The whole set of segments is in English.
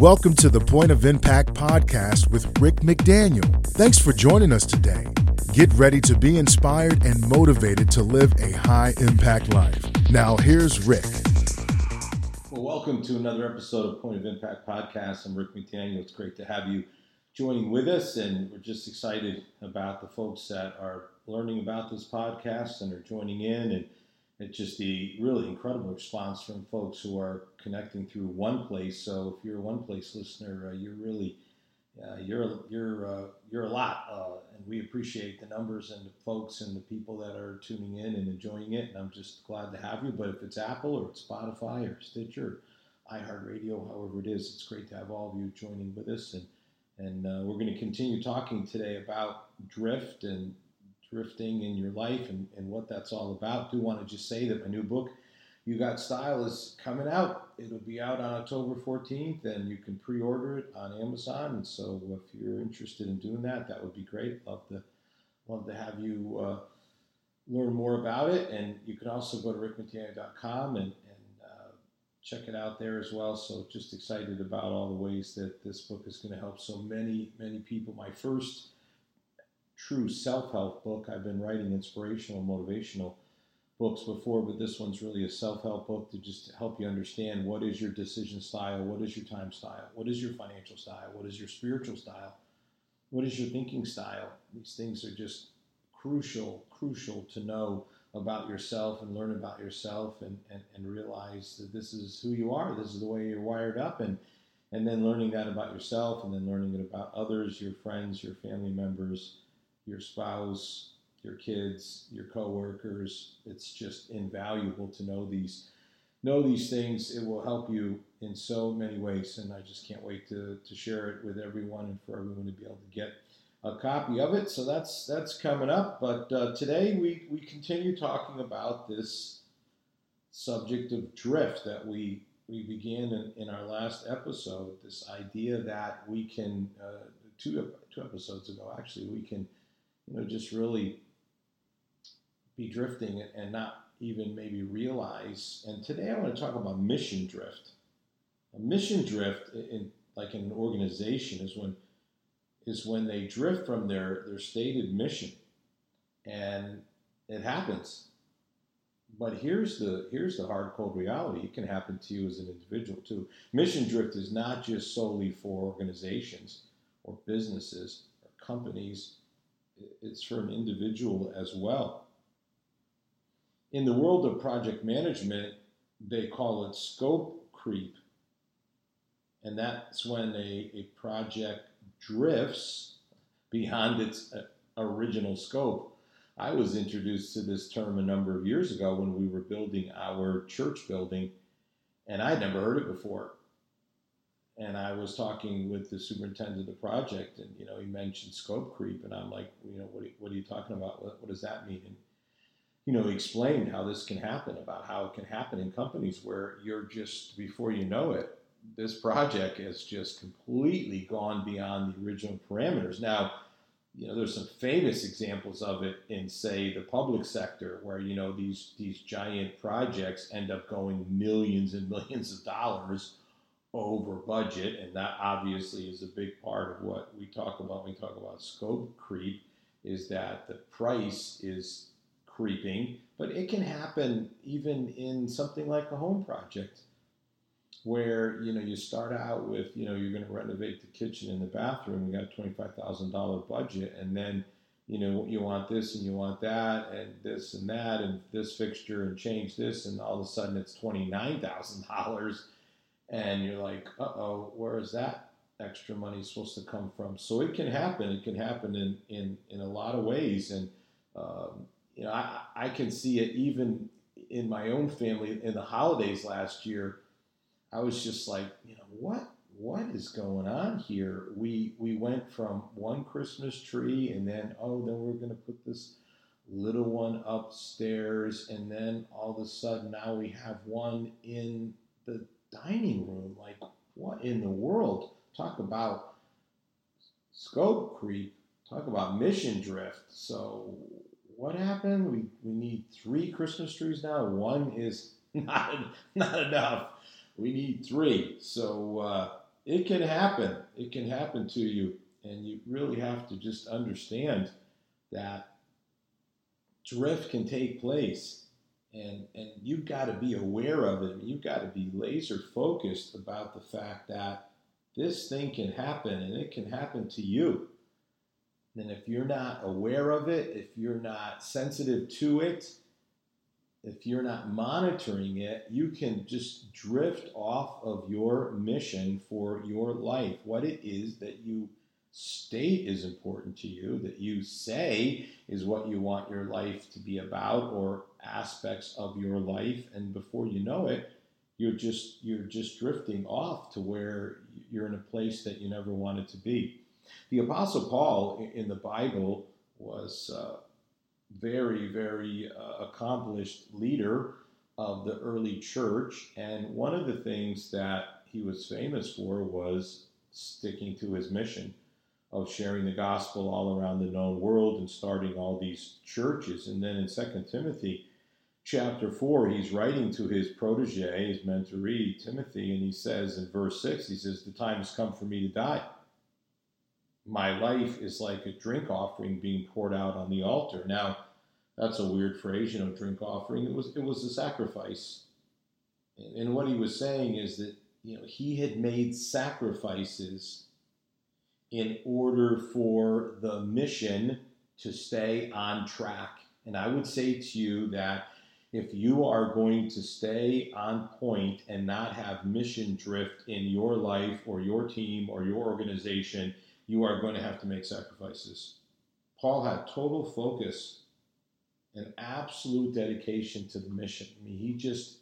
Welcome to the Point of Impact podcast with Rick McDaniel. Thanks for joining us today. Get ready to be inspired and motivated to live a high impact life. Now, here's Rick. Well, welcome to another episode of Point of Impact podcast. I'm Rick McDaniel. It's great to have you joining with us, and we're just excited about the folks that are learning about this podcast and are joining in and it's just the really incredible response from folks who are connecting through OnePlace. So if you're a OnePlace listener, uh, you're really uh, you're you're uh, you're a lot, uh, and we appreciate the numbers and the folks and the people that are tuning in and enjoying it. And I'm just glad to have you. But if it's Apple or it's Spotify or Stitcher, or iHeartRadio, however it is, it's great to have all of you joining with us. And and uh, we're going to continue talking today about drift and drifting in your life and, and what that's all about. Do want to just say that my new book, You Got Style, is coming out. It'll be out on October 14th, and you can pre-order it on Amazon. And so, if you're interested in doing that, that would be great. Love to love to have you uh, learn more about it. And you can also go to rickmcdaniel.com and, and uh, check it out there as well. So, just excited about all the ways that this book is going to help so many, many people. My first true self help book. I've been writing inspirational, motivational books before, but this one's really a self help book to just help you understand what is your decision style, what is your time style, what is your financial style, what is your spiritual style, what is your thinking style. These things are just crucial, crucial to know about yourself and learn about yourself and, and, and realize that this is who you are, this is the way you're wired up and and then learning that about yourself and then learning it about others, your friends, your family members, your spouse, your kids, your coworkers. It's just invaluable to know these know these things. It will help you in so many ways, and I just can't wait to, to share it with everyone and for everyone to be able to get a copy of it. So that's that's coming up. But uh, today we we continue talking about this subject of drift that we we began in, in our last episode. This idea that we can uh, two two episodes ago actually we can you know, just really be drifting and not even maybe realize. And today I want to talk about mission drift. A mission drift, in like in an organization, is when is when they drift from their their stated mission, and it happens. But here's the here's the hard cold reality. It can happen to you as an individual too. Mission drift is not just solely for organizations or businesses or companies it's for an individual as well. In the world of project management, they call it scope creep. And that's when a, a project drifts beyond its uh, original scope. I was introduced to this term a number of years ago when we were building our church building, and I'd never heard it before and I was talking with the superintendent of the project, and you know, he mentioned scope creep, and I'm like, you know, what are, what are you talking about? What, what does that mean? And you know, he explained how this can happen, about how it can happen in companies where you're just before you know it, this project has just completely gone beyond the original parameters. Now, you know, there's some famous examples of it in, say, the public sector, where you know these these giant projects end up going millions and millions of dollars over budget, and that obviously is a big part of what we talk about when we talk about scope creep, is that the price is creeping, but it can happen even in something like a home project where you know you start out with you know you're going to renovate the kitchen and the bathroom you got a $25000 budget and then you know you want this and you want that and this and that and this fixture and change this and all of a sudden it's $29000 and you're like, uh oh, where is that extra money supposed to come from? So it can happen. It can happen in in, in a lot of ways, and um, you know, I, I can see it even in my own family. In the holidays last year, I was just like, you know, what what is going on here? We we went from one Christmas tree, and then oh, then we're going to put this little one upstairs, and then all of a sudden now we have one in the dining room. Like, what in the world? Talk about scope creep. Talk about mission drift. So, what happened? We, we need three Christmas trees now. One is not, not enough. We need three. So, uh, it can happen. It can happen to you. And you really have to just understand that drift can take place. And, and you've got to be aware of it. You've got to be laser focused about the fact that this thing can happen and it can happen to you. And if you're not aware of it, if you're not sensitive to it, if you're not monitoring it, you can just drift off of your mission for your life. What it is that you state is important to you, that you say is what you want your life to be about, or aspects of your life, and before you know it, you're just you're just drifting off to where you're in a place that you never wanted to be. The Apostle Paul in the Bible was uh, very, very uh, accomplished leader of the early church, and one of the things that he was famous for was sticking to his mission of sharing the gospel all around the known world and starting all these churches. And then in Second Timothy chapter 4, he's writing to his protege, his mentoree, Timothy, and he says in verse 6, he says, The time has come for me to die my life is like a drink offering being poured out on the altar. Now, that's a weird phrase, you know, drink offering. It was it was a sacrifice. And what he was saying is that, you know, he had made sacrifices in order for the mission to stay on track. And I would say to you that if you are going to stay on point and not have mission drift in your life or your team or your organization, you are going to have to make sacrifices. Paul had total focus and absolute dedication to the mission. I mean, he just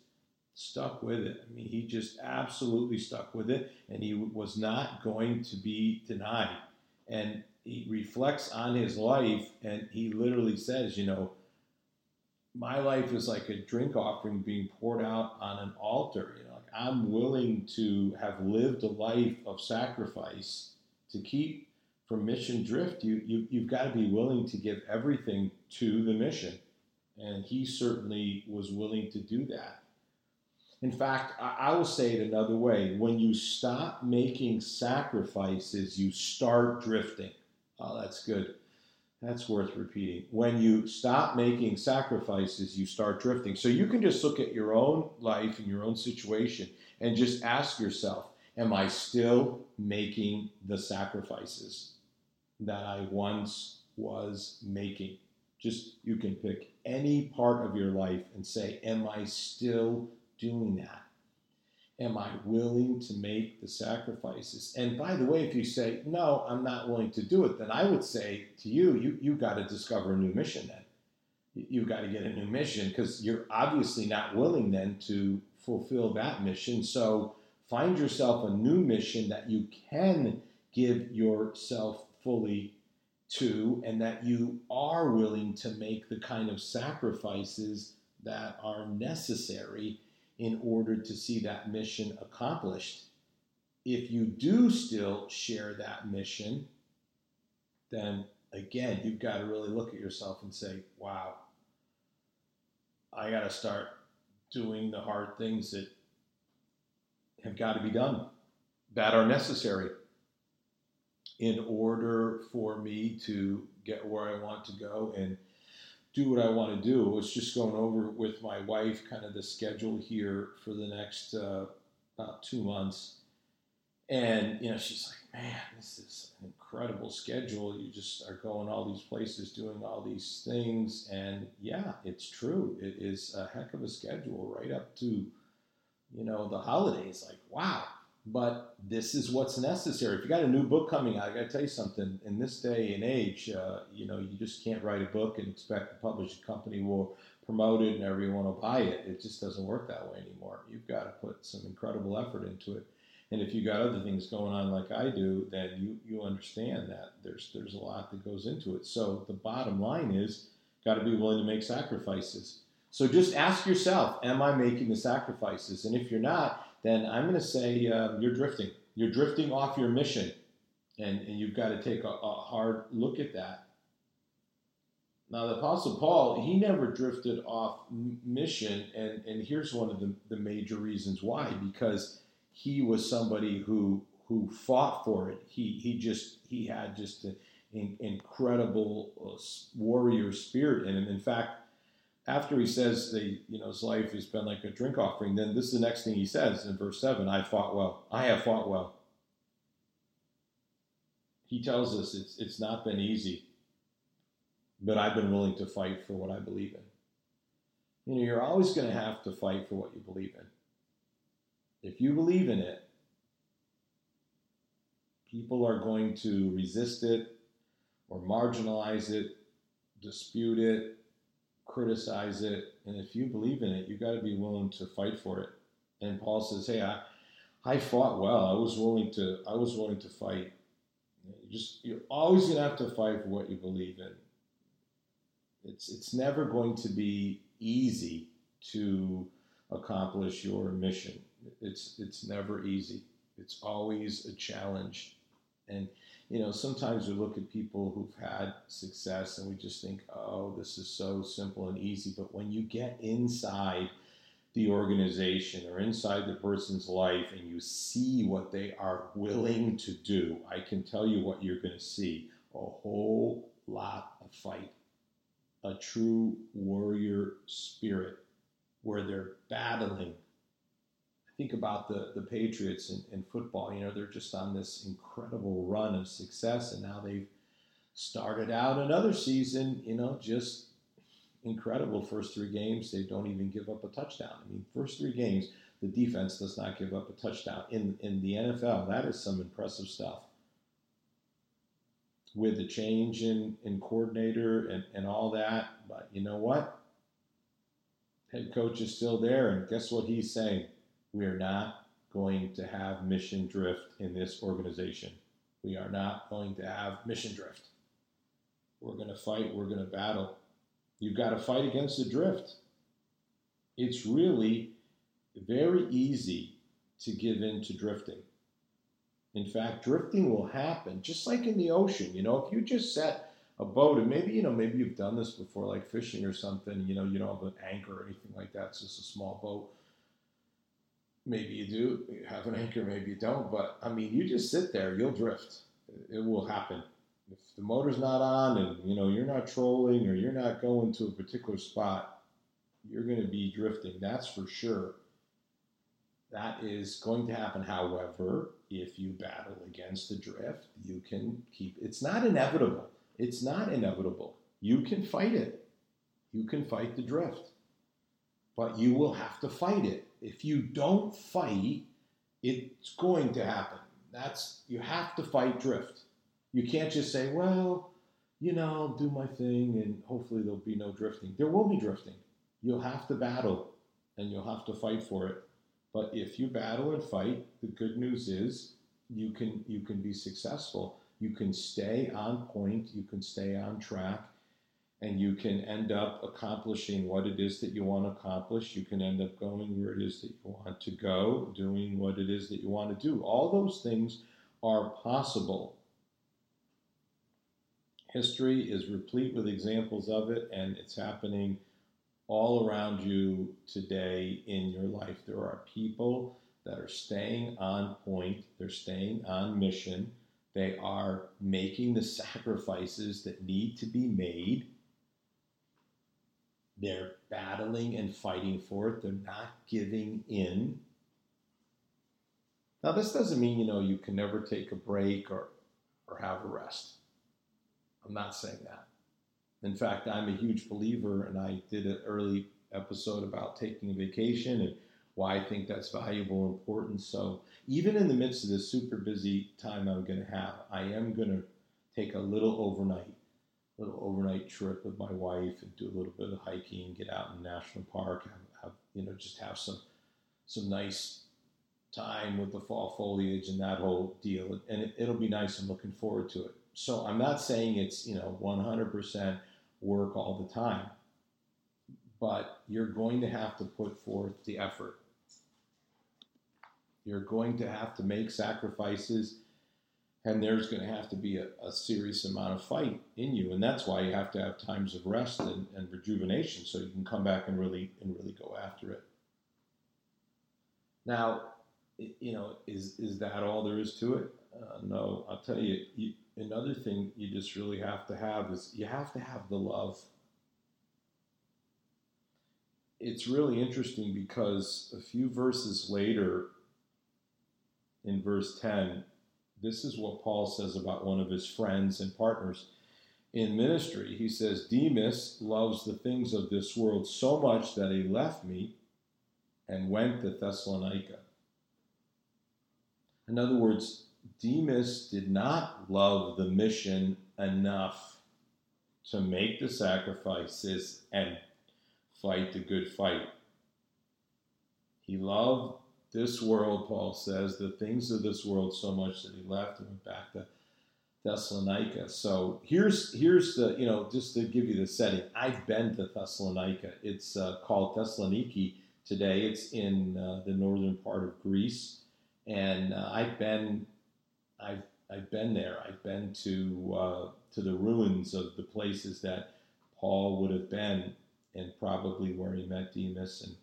stuck with it. I mean, he just absolutely stuck with it, and he was not going to be denied. And he reflects on his life, and he literally says, you know, my life is like a drink offering being poured out on an altar. You know, like I'm willing to have lived a life of sacrifice to keep from mission drift, you, you, you've got to be willing to give everything to the mission. And he certainly was willing to do that. In fact, I, I will say it another way. When you stop making sacrifices, you start drifting. Oh, that's good. That's worth repeating. When you stop making sacrifices, you start drifting. So you can just look at your own life and your own situation and just ask yourself Am I still making the sacrifices that I once was making? Just you can pick any part of your life and say, Am I still doing that? Am I willing to make the sacrifices? And by the way, if you say, No, I'm not willing to do it, then I would say to you, You, you got to discover a new mission then. You've got to get a new mission because you're obviously not willing then to fulfill that mission. So Find yourself a new mission that you can give yourself fully to, and that you are willing to make the kind of sacrifices that are necessary in order to see that mission accomplished. If you do still share that mission, then again, you've got to really look at yourself and say, wow, I got to start doing the hard things that have got to be done that are necessary in order for me to get where I want to go and do what I want to do. It's just going over with my wife kind of the schedule here for the next uh, about two months. And, you know, she's like, man, this is an incredible schedule. You just are going all these places, doing all these things. And yeah, it's true. It is a heck of a schedule right up to you know, the holidays. Like, wow. But this is what's necessary. If you got a new book coming out, I got to tell you something. In this day and age, uh, you know, you just can't write a book and expect the publishing company will promote it and everyone will buy it. It just doesn't work that way anymore. You've got to put some incredible effort into it. And if you got other things going on like I do, then you, you understand that there's there's a lot that goes into it. So the bottom line is got to be willing to make sacrifices. So just ask yourself, am I making the sacrifices? And if you're not, then I'm going to say um, you're drifting. You're drifting off your mission. And, and you've got to take a, a hard look at that. Now, the Apostle Paul, he never drifted off mission. And, and here's one of the, the major reasons why because he was somebody who, who fought for it. He he just he had just an incredible uh, warrior spirit in him. In fact, after he says that you know his life has been like a drink offering, then this is the next thing he says in verse seven: "I fought well. I have fought well." He tells us it's it's not been easy, but I've been willing to fight for what I believe in. You know, you're always going to have to fight for what you believe in. If you believe in it, people are going to resist it or marginalize it, dispute it, criticize it. And if you believe in it, you got to be willing to fight for it. And Paul says, "Hey, I, I fought well. I was willing to. I was willing to fight. You just you're always gonna have to fight for what you believe in. It's it's never going to be easy to accomplish your mission. It's it's never easy. It's always a challenge. And you know, sometimes we look at people who've had success and we just think, oh, this is so simple and easy. But when you get inside the organization or inside the person's life and you see what they are willing to do, I can tell you what you're going to see a whole lot of fight, a true warrior spirit where they're battling think about the, the Patriots in, in football. You know, they're just on this incredible run of success, and now they've started out another season, you know, just incredible first three games. They don't even give up a touchdown. I mean, first three games, the defense does not give up a touchdown. In, in the NFL, that is some impressive stuff. With the change in, in coordinator and, and all that. But you know what? Head coach is still there, and guess what he's saying? We are not going to have mission drift in this organization. We are not going to have mission drift. We're going to fight, we're going to battle. You've got to fight against the drift. It's really very easy to give in to drifting. In fact, drifting will happen just like in the ocean. You know, if you just set a boat, and maybe, you know, maybe you've done this before, like fishing or something, you know, you don't have an anchor or anything like that, it's just a small boat Maybe you do have an anchor, maybe you don't. But I mean, you just sit there, you'll drift. It will happen. If the motor's not on and you know you're not trolling or you're not going to a particular spot, you're going to be drifting. That's for sure. That is going to happen. However, if you battle against the drift, you can keep. It's not inevitable. It's not inevitable. You can fight it. You can fight the drift, but you will have to fight it if you don't fight, it's going to happen. That's you have to fight drift. You can't just say, well, you know, I'll do my thing and hopefully there'll be no drifting. There will be drifting. You'll have to battle and you'll have to fight for it. But if you battle and fight, the good news is you can you can be successful. You can stay on point, you can stay on track, and you can end up accomplishing what it is that you want to accomplish. You can end up going where it is that you want to go, doing what it is that you want to do. All those things are possible. History is replete with examples of it, and it's happening all around you today in your life. There are people that are staying on point, they're staying on mission, they are making the sacrifices that need to be made they're battling and fighting for it. They're not giving in. Now, this doesn't mean, you know, you can never take a break or, or have a rest. I'm not saying that. In fact, I'm a huge believer, and I did an early episode about taking a vacation and why I think that's valuable and important. So, even in the midst of this super busy time I'm going to have, I am going to take a little overnight little overnight trip with my wife and do a little bit of hiking, get out in national park, have, have you know just have some some nice time with the fall foliage and that whole deal, and it, it'll be nice. I'm looking forward to it. So I'm not saying it's you know 100% work all the time, but you're going to have to put forth the effort. You're going to have to make sacrifices and there's going to have to be a, a, serious amount of fight in you and that's why you have to have times of rest and, and, rejuvenation so you can come back and really and really go after it. Now you know is is that all there is to it? Uh, no, I'll tell you, you, another thing you just really have to have is you have to have the love. It's really interesting because a few verses later, in verse 10, this is what Paul says about one of his friends and partners in ministry. He says, Demas loves the things of this world so much that he left me and went to Thessalonica. In other words, Demas did not love the mission enough to make the sacrifices and fight the good fight. He loved this world, Paul says, the things of this world so much that he left and went back to Thessalonica. So here's here's the you know just to give you the setting. I've been to Thessalonica. It's uh, called Thessaloniki today. It's in uh, the northern part of Greece, and uh, I've been I've I've been there. I've been to uh, to the ruins of the places that Paul would have been, and probably where he met Demas and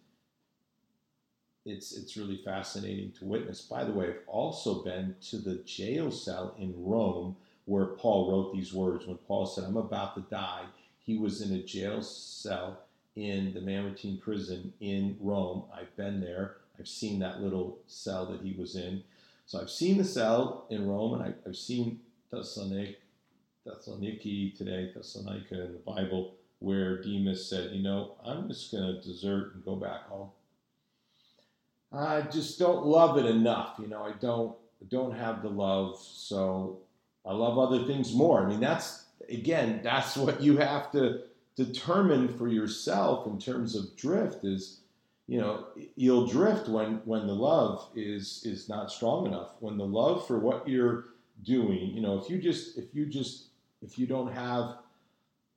it's it's really fascinating to witness. By the way, I've also been to the jail cell in Rome where Paul wrote these words. When Paul said, "I'm about to die," he was in a jail cell in the Mamertine prison in Rome. I've been there. I've seen that little cell that he was in. So I've seen the cell in Rome, and I, have seen Thessaloniki, Thessaloniki today, Thessalonica in the Bible, where Demas said, "You know, I'm just going to desert and go back home." I just don't love it enough. You know, I don't don't have the love, so I love other things more. I mean, that's again, that's what you have to determine for yourself in terms of drift is you know you'll drift when when the love is is not strong enough when the love for what you're doing you know if you just if you just if you don't have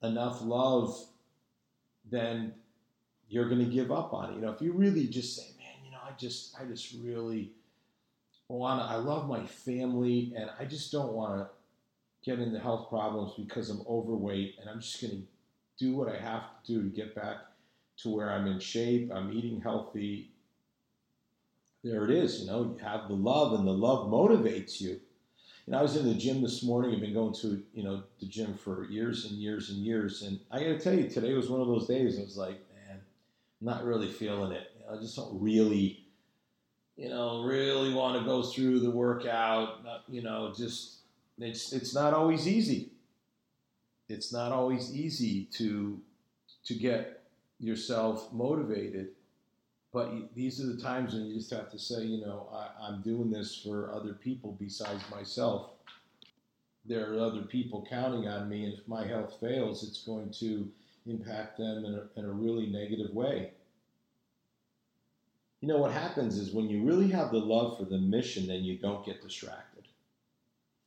enough love then you're going to give up on it you know if you really just say I just I just really want to. I love my family, and I just don't want to get into health problems because I'm overweight, and I'm just going to do what I have to do to get back to where I'm in shape. I'm eating healthy. There it is. You know, you have the love, and the love motivates you. And I was in the gym this morning. I've been going to you know the gym for years and years and years, and I got to tell you, today was one of those days. I was like, man, I'm not really feeling it. I just don't really you know, really want to go through the workout. Uh, you know, just it's it's not always easy. It's not always easy to to get yourself motivated. But these are the times when you just have to say, you know, I, I'm doing this for other people besides myself. There are other people counting on me, and if my health fails, it's going to impact them in a, in a really negative way you know what happens is when you really have the love for the mission, then you don't get distracted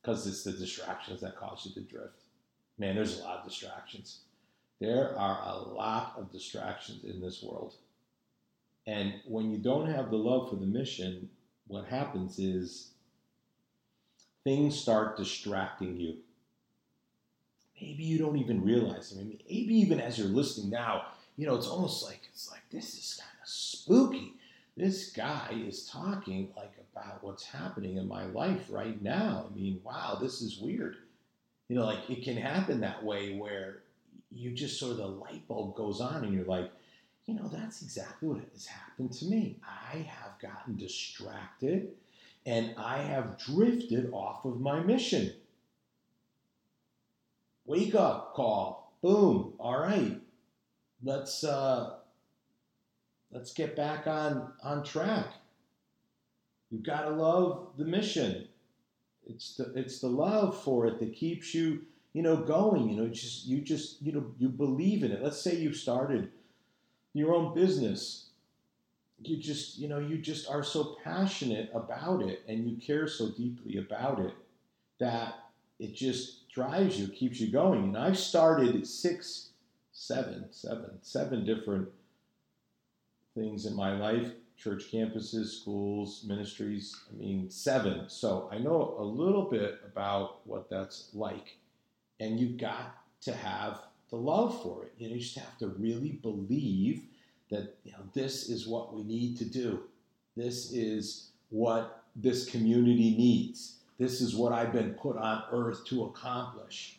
because it's the distractions that cause you to drift. Man, there's a lot of distractions. There are a lot of distractions in this world. And when you don't have the love for the mission, what happens is things start distracting you. Maybe you don't even realize it. Maybe even as you're listening now, you know, it's almost like it's like this is kind of spooky this guy is talking like about what's happening in my life right now. I mean, wow, this is weird. You know, like it can happen that way where you just sort of the light bulb goes on and you're like, you know, that's exactly what has happened to me. I have gotten distracted and I have drifted off of my mission. Wake up call. Boom. All right. Let's uh let's get back on on track. You've got to love the mission. It's the it's the love for it that keeps you you know going. You know, just you just you know you believe in it. Let's say you've started your own business. You just you know you just are so passionate about it and you care so deeply about it that it just drives you, keeps you going. And I've started six, seven, seven, seven different things in my life church campuses, schools, ministries. I mean, seven. So I know a little bit about what that's like. And you've got to have the love for it. You know, you just have to really believe that you know this is what we need to do. This is what this community needs. This is what I've been put on earth to accomplish.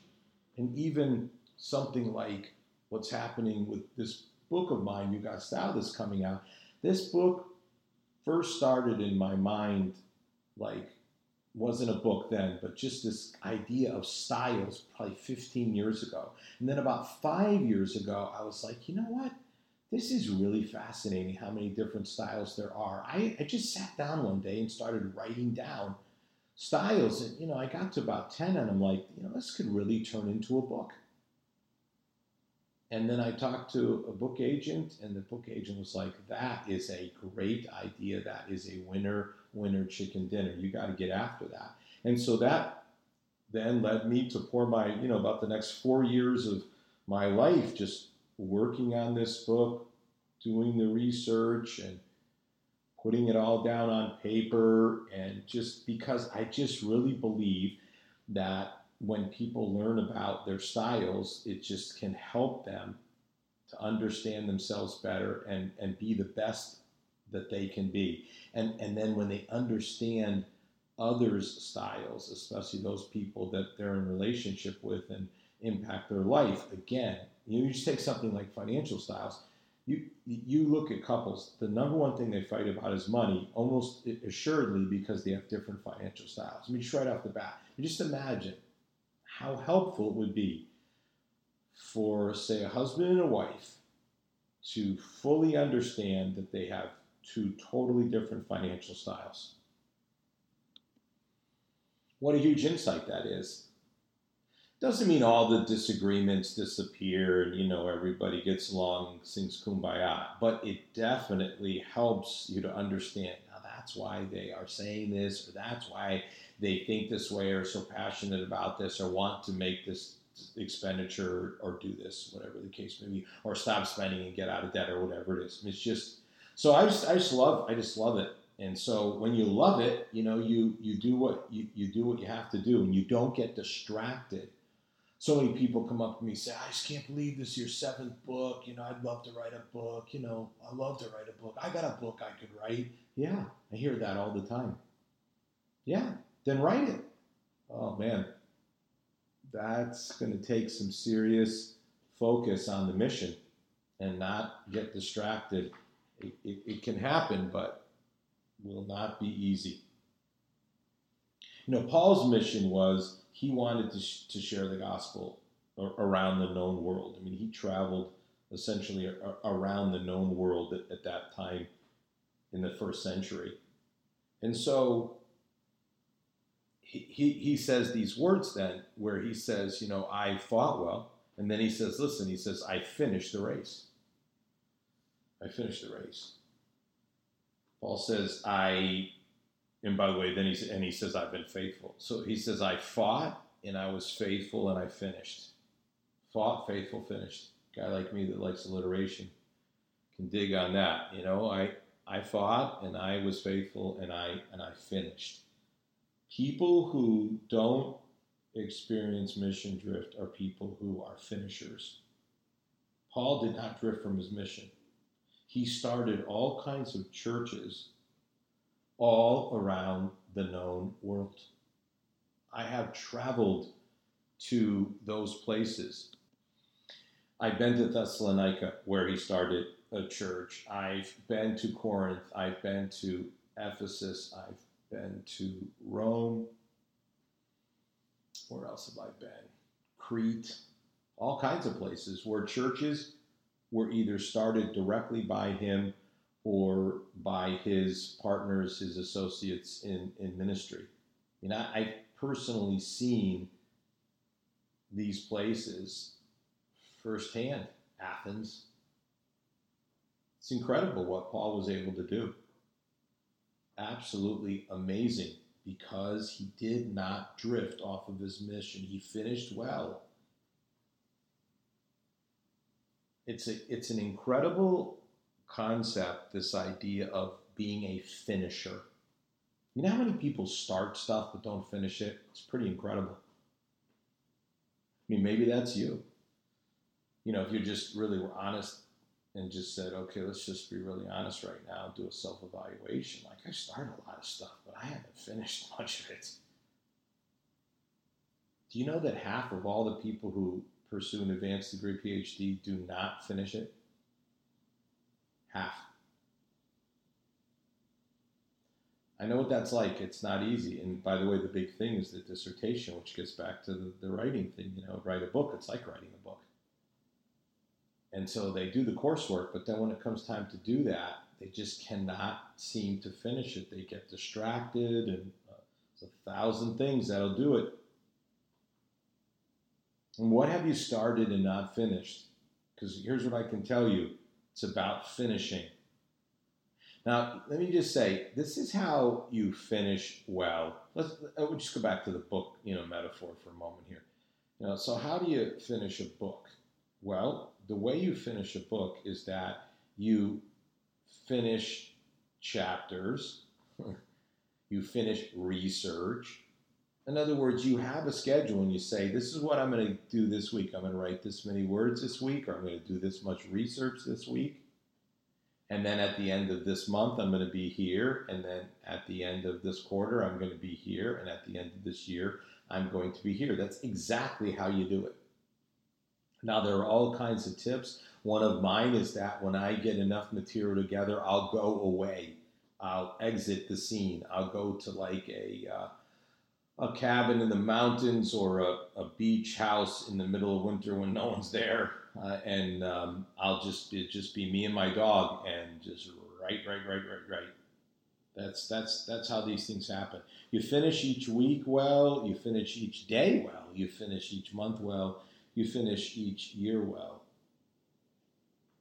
And even something like what's happening with this book of mine, You Got Style, that's coming out. This book first started in my mind like wasn't a book then, but just this idea of styles probably 15 years ago. And then about five years ago, I was like, you know what? This is really fascinating how many different styles there are. I, I just sat down one day and started writing down styles. And, you know, I got to about 10 and I'm like, you know, this could really turn into a book. And then I talked to a book agent, and the book agent was like, That is a great idea. That is a winner, winner chicken dinner. You got to get after that. And so that then led me to pour my, you know, about the next four years of my life just working on this book, doing the research, and putting it all down on paper. And just because I just really believe that when people learn about their styles, it just can help them to understand themselves better and, and be the best that they can be. And, and then when they understand others' styles, especially those people that they're in relationship with and impact their life, again, you, know, you just take something like financial styles. You, you look at couples, the number one thing they fight about is money, almost assuredly because they have different financial styles. I mean, just right off the bat, just imagine how helpful it would be for, say, a husband and a wife to fully understand that they have two totally different financial styles. What a huge insight that is. Doesn't mean all the disagreements disappear and you know everybody gets along sings kumbaya, but it definitely helps you to understand that's why they are saying this or that's why they think this way or so passionate about this or want to make this expenditure or do this, whatever the case may be, or stop spending and get out of debt or whatever it is. It's just so I just I just love I just love it. And so when you love it, you know, you you do what you, you do what you have to do and you don't get distracted. So many people come up to me and say, I just can't believe this is your seventh book. You know, I'd love to write a book. You know, I love to write a book. I got a book I could write. Yeah, I hear that all the time. Yeah, then write it. Oh man, that's going to take some serious focus on the mission and not get distracted. It, it, it, can happen, but will not be easy. You know, Paul's mission was he wanted to, sh- to share the gospel around the known world. I mean, he traveled essentially around the known world at, at that time in the first century. And so he, he, says these words then where he says, you know, I fought well. And then he says, listen, he says, I finished the race. I finished the race. Paul says, I, and by the way, then he, and he says, I've been faithful. So he says, I fought and I was faithful and I finished. Fought, faithful, finished. Guy like me that likes alliteration can dig on that. You know, I, I fought and I was faithful and I, and I finished people who don't experience mission drift are people who are finishers. Paul did not drift from his mission. He started all kinds of churches all around the known world. I have traveled to those places. I've been to Thessalonica, where he started a church. I've been to Corinth. I've been to Ephesus. I've been to Rome. Where else have I been? Crete, all kinds of places where churches were either started directly by him or by his partners, his associates in, in ministry. Know, I've personally seen these places firsthand. Athens. It's incredible what Paul was able to do absolutely amazing because he did not drift off of his mission. He finished well. It's a it's an incredible concept, this idea of being a finisher. You know how many people start stuff but don't finish it? It's pretty incredible. I mean, maybe that's you. You know, if you're just really honest and just said, okay, let's just be really honest right now, do a self evaluation. Like, I started a lot of stuff, but I haven't finished much of it. Do you know that half of all the people who pursue an advanced degree PhD do not finish it? Half. I know what that's like. It's not easy. And by the way, the big thing is the dissertation, which gets back to the, the writing thing. You know, write a book. It's like writing a book. And so they do the coursework, but then when it comes time to do that, they just cannot seem to finish it. They get distracted, and uh, a thousand things that'll do it. And what have you started and not finished? Because here's what I can tell you it's about finishing. Now, let me just say, this is how you finish well. Let's we'll just go back to the book, you know, metaphor for a moment here. You know, so how do you finish a book? Well, the way you finish a book is that you finish chapters, you finish research. In other words, you have a schedule and you say, This is what I'm going to do this week. I'm going to write this many words this week, or I'm going to do this much research this week. And then at the end of this month, I'm going to be here. And then at the end of this quarter, I'm going to be here. And at the end of this year, I'm going to be here. That's exactly how you do it. Now, there are all kinds of tips. One of mine is that when I get enough material together, I'll go away. I'll exit the scene. I'll go to like a uh, a cabin in the mountains or a, a, beach house in the middle of winter when no one's there, uh, and um, I'll just it just be me and my dog and just write, write, write, write, write. That's that's that's how these things happen. You finish each week well. You finish each day well. You finish each month well you finish each year well.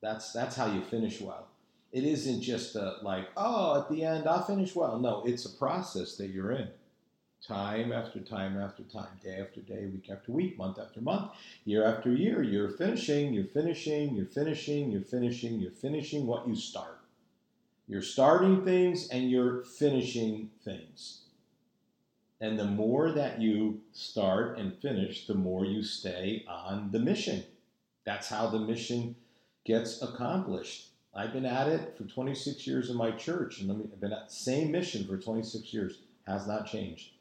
That's that's how you finish well. It isn't just a, like, oh, at the end I'll finish well. No, it's a process that you're in. Time after time after time, day after day, week after week, month after month, year after year, you're finishing, you're finishing, you're finishing, you're finishing, you're finishing what you start. You're starting things and you're finishing things. And the more that you start and finish, the more you stay on the mission. That's how the mission gets accomplished. I've been at it for 26 years in my church, and I've been at the same mission for 26 years. Has not changed.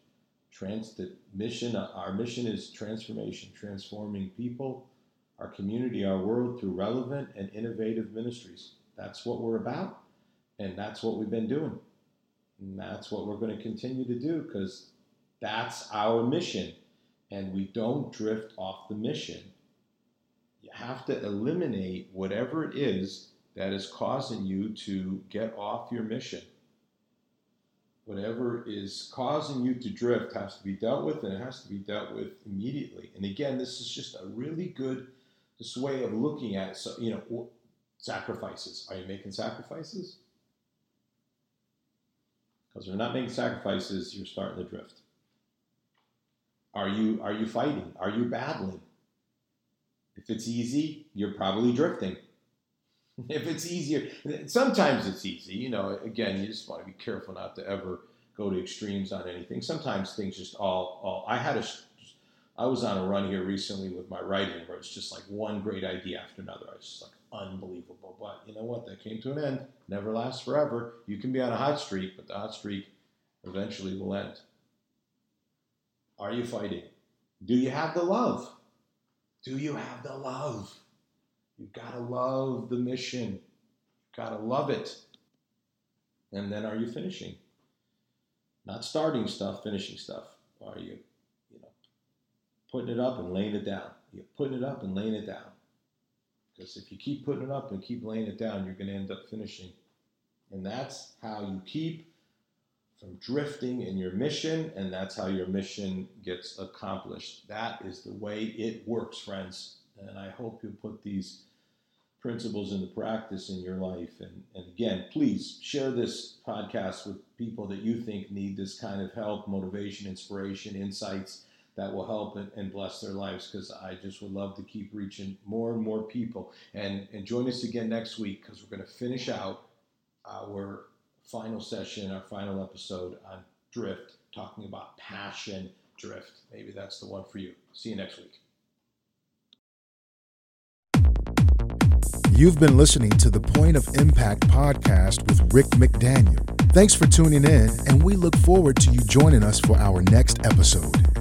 Trans the mission, uh, our mission is transformation, transforming people, our community, our world through relevant and innovative ministries. That's what we're about, and that's what we've been doing. And that's what we're going to continue to do because that's our mission. And we don't drift off the mission. You have to eliminate whatever it is that is causing you to get off your mission. Whatever is causing you to drift has to be dealt with, and it has to be dealt with immediately. And again, this is just a really good this way of looking at. So, you know, sacrifices. Are you making sacrifices? Because if you're not making sacrifices, you're starting to drift. Are you are you fighting? Are you battling? If it's easy, you're probably drifting. If it's easier, sometimes it's easy. You know, again, you just want to be careful not to ever go to extremes on anything. Sometimes things just all all. I had a I was on a run here recently with my writing where it's just like one great idea after another. I was just like unbelievable. But you know what? That came to an end. Never lasts forever. You can be on a hot streak, but the hot streak eventually will end. Are you fighting? Do you have the love? Do you have the love? You've got to love the mission. You've got to love it. And then are you finishing? Not starting stuff, finishing stuff. Are you, you know, putting it up and laying it down? You're putting it up and laying it down. Because if you keep putting it up and keep laying it down, you're going to end up finishing. And that's how you keep from drifting in your mission, and that's how your mission gets accomplished. That is the way it works, friends. And I hope you put these principles into practice in your life. And, and again, please share this podcast with people that you think need this kind of help, motivation, inspiration, insights that will help and, bless their lives because I just would love to keep reaching more and more people. And, and join us again next week because we're going to finish out our final session, our final episode on drift, talking about passion drift. Maybe that's the one for you. See you next week. You've been listening to the Point of Impact podcast with Rick McDaniel. Thanks for tuning in, and we look forward to you joining us for our next episode.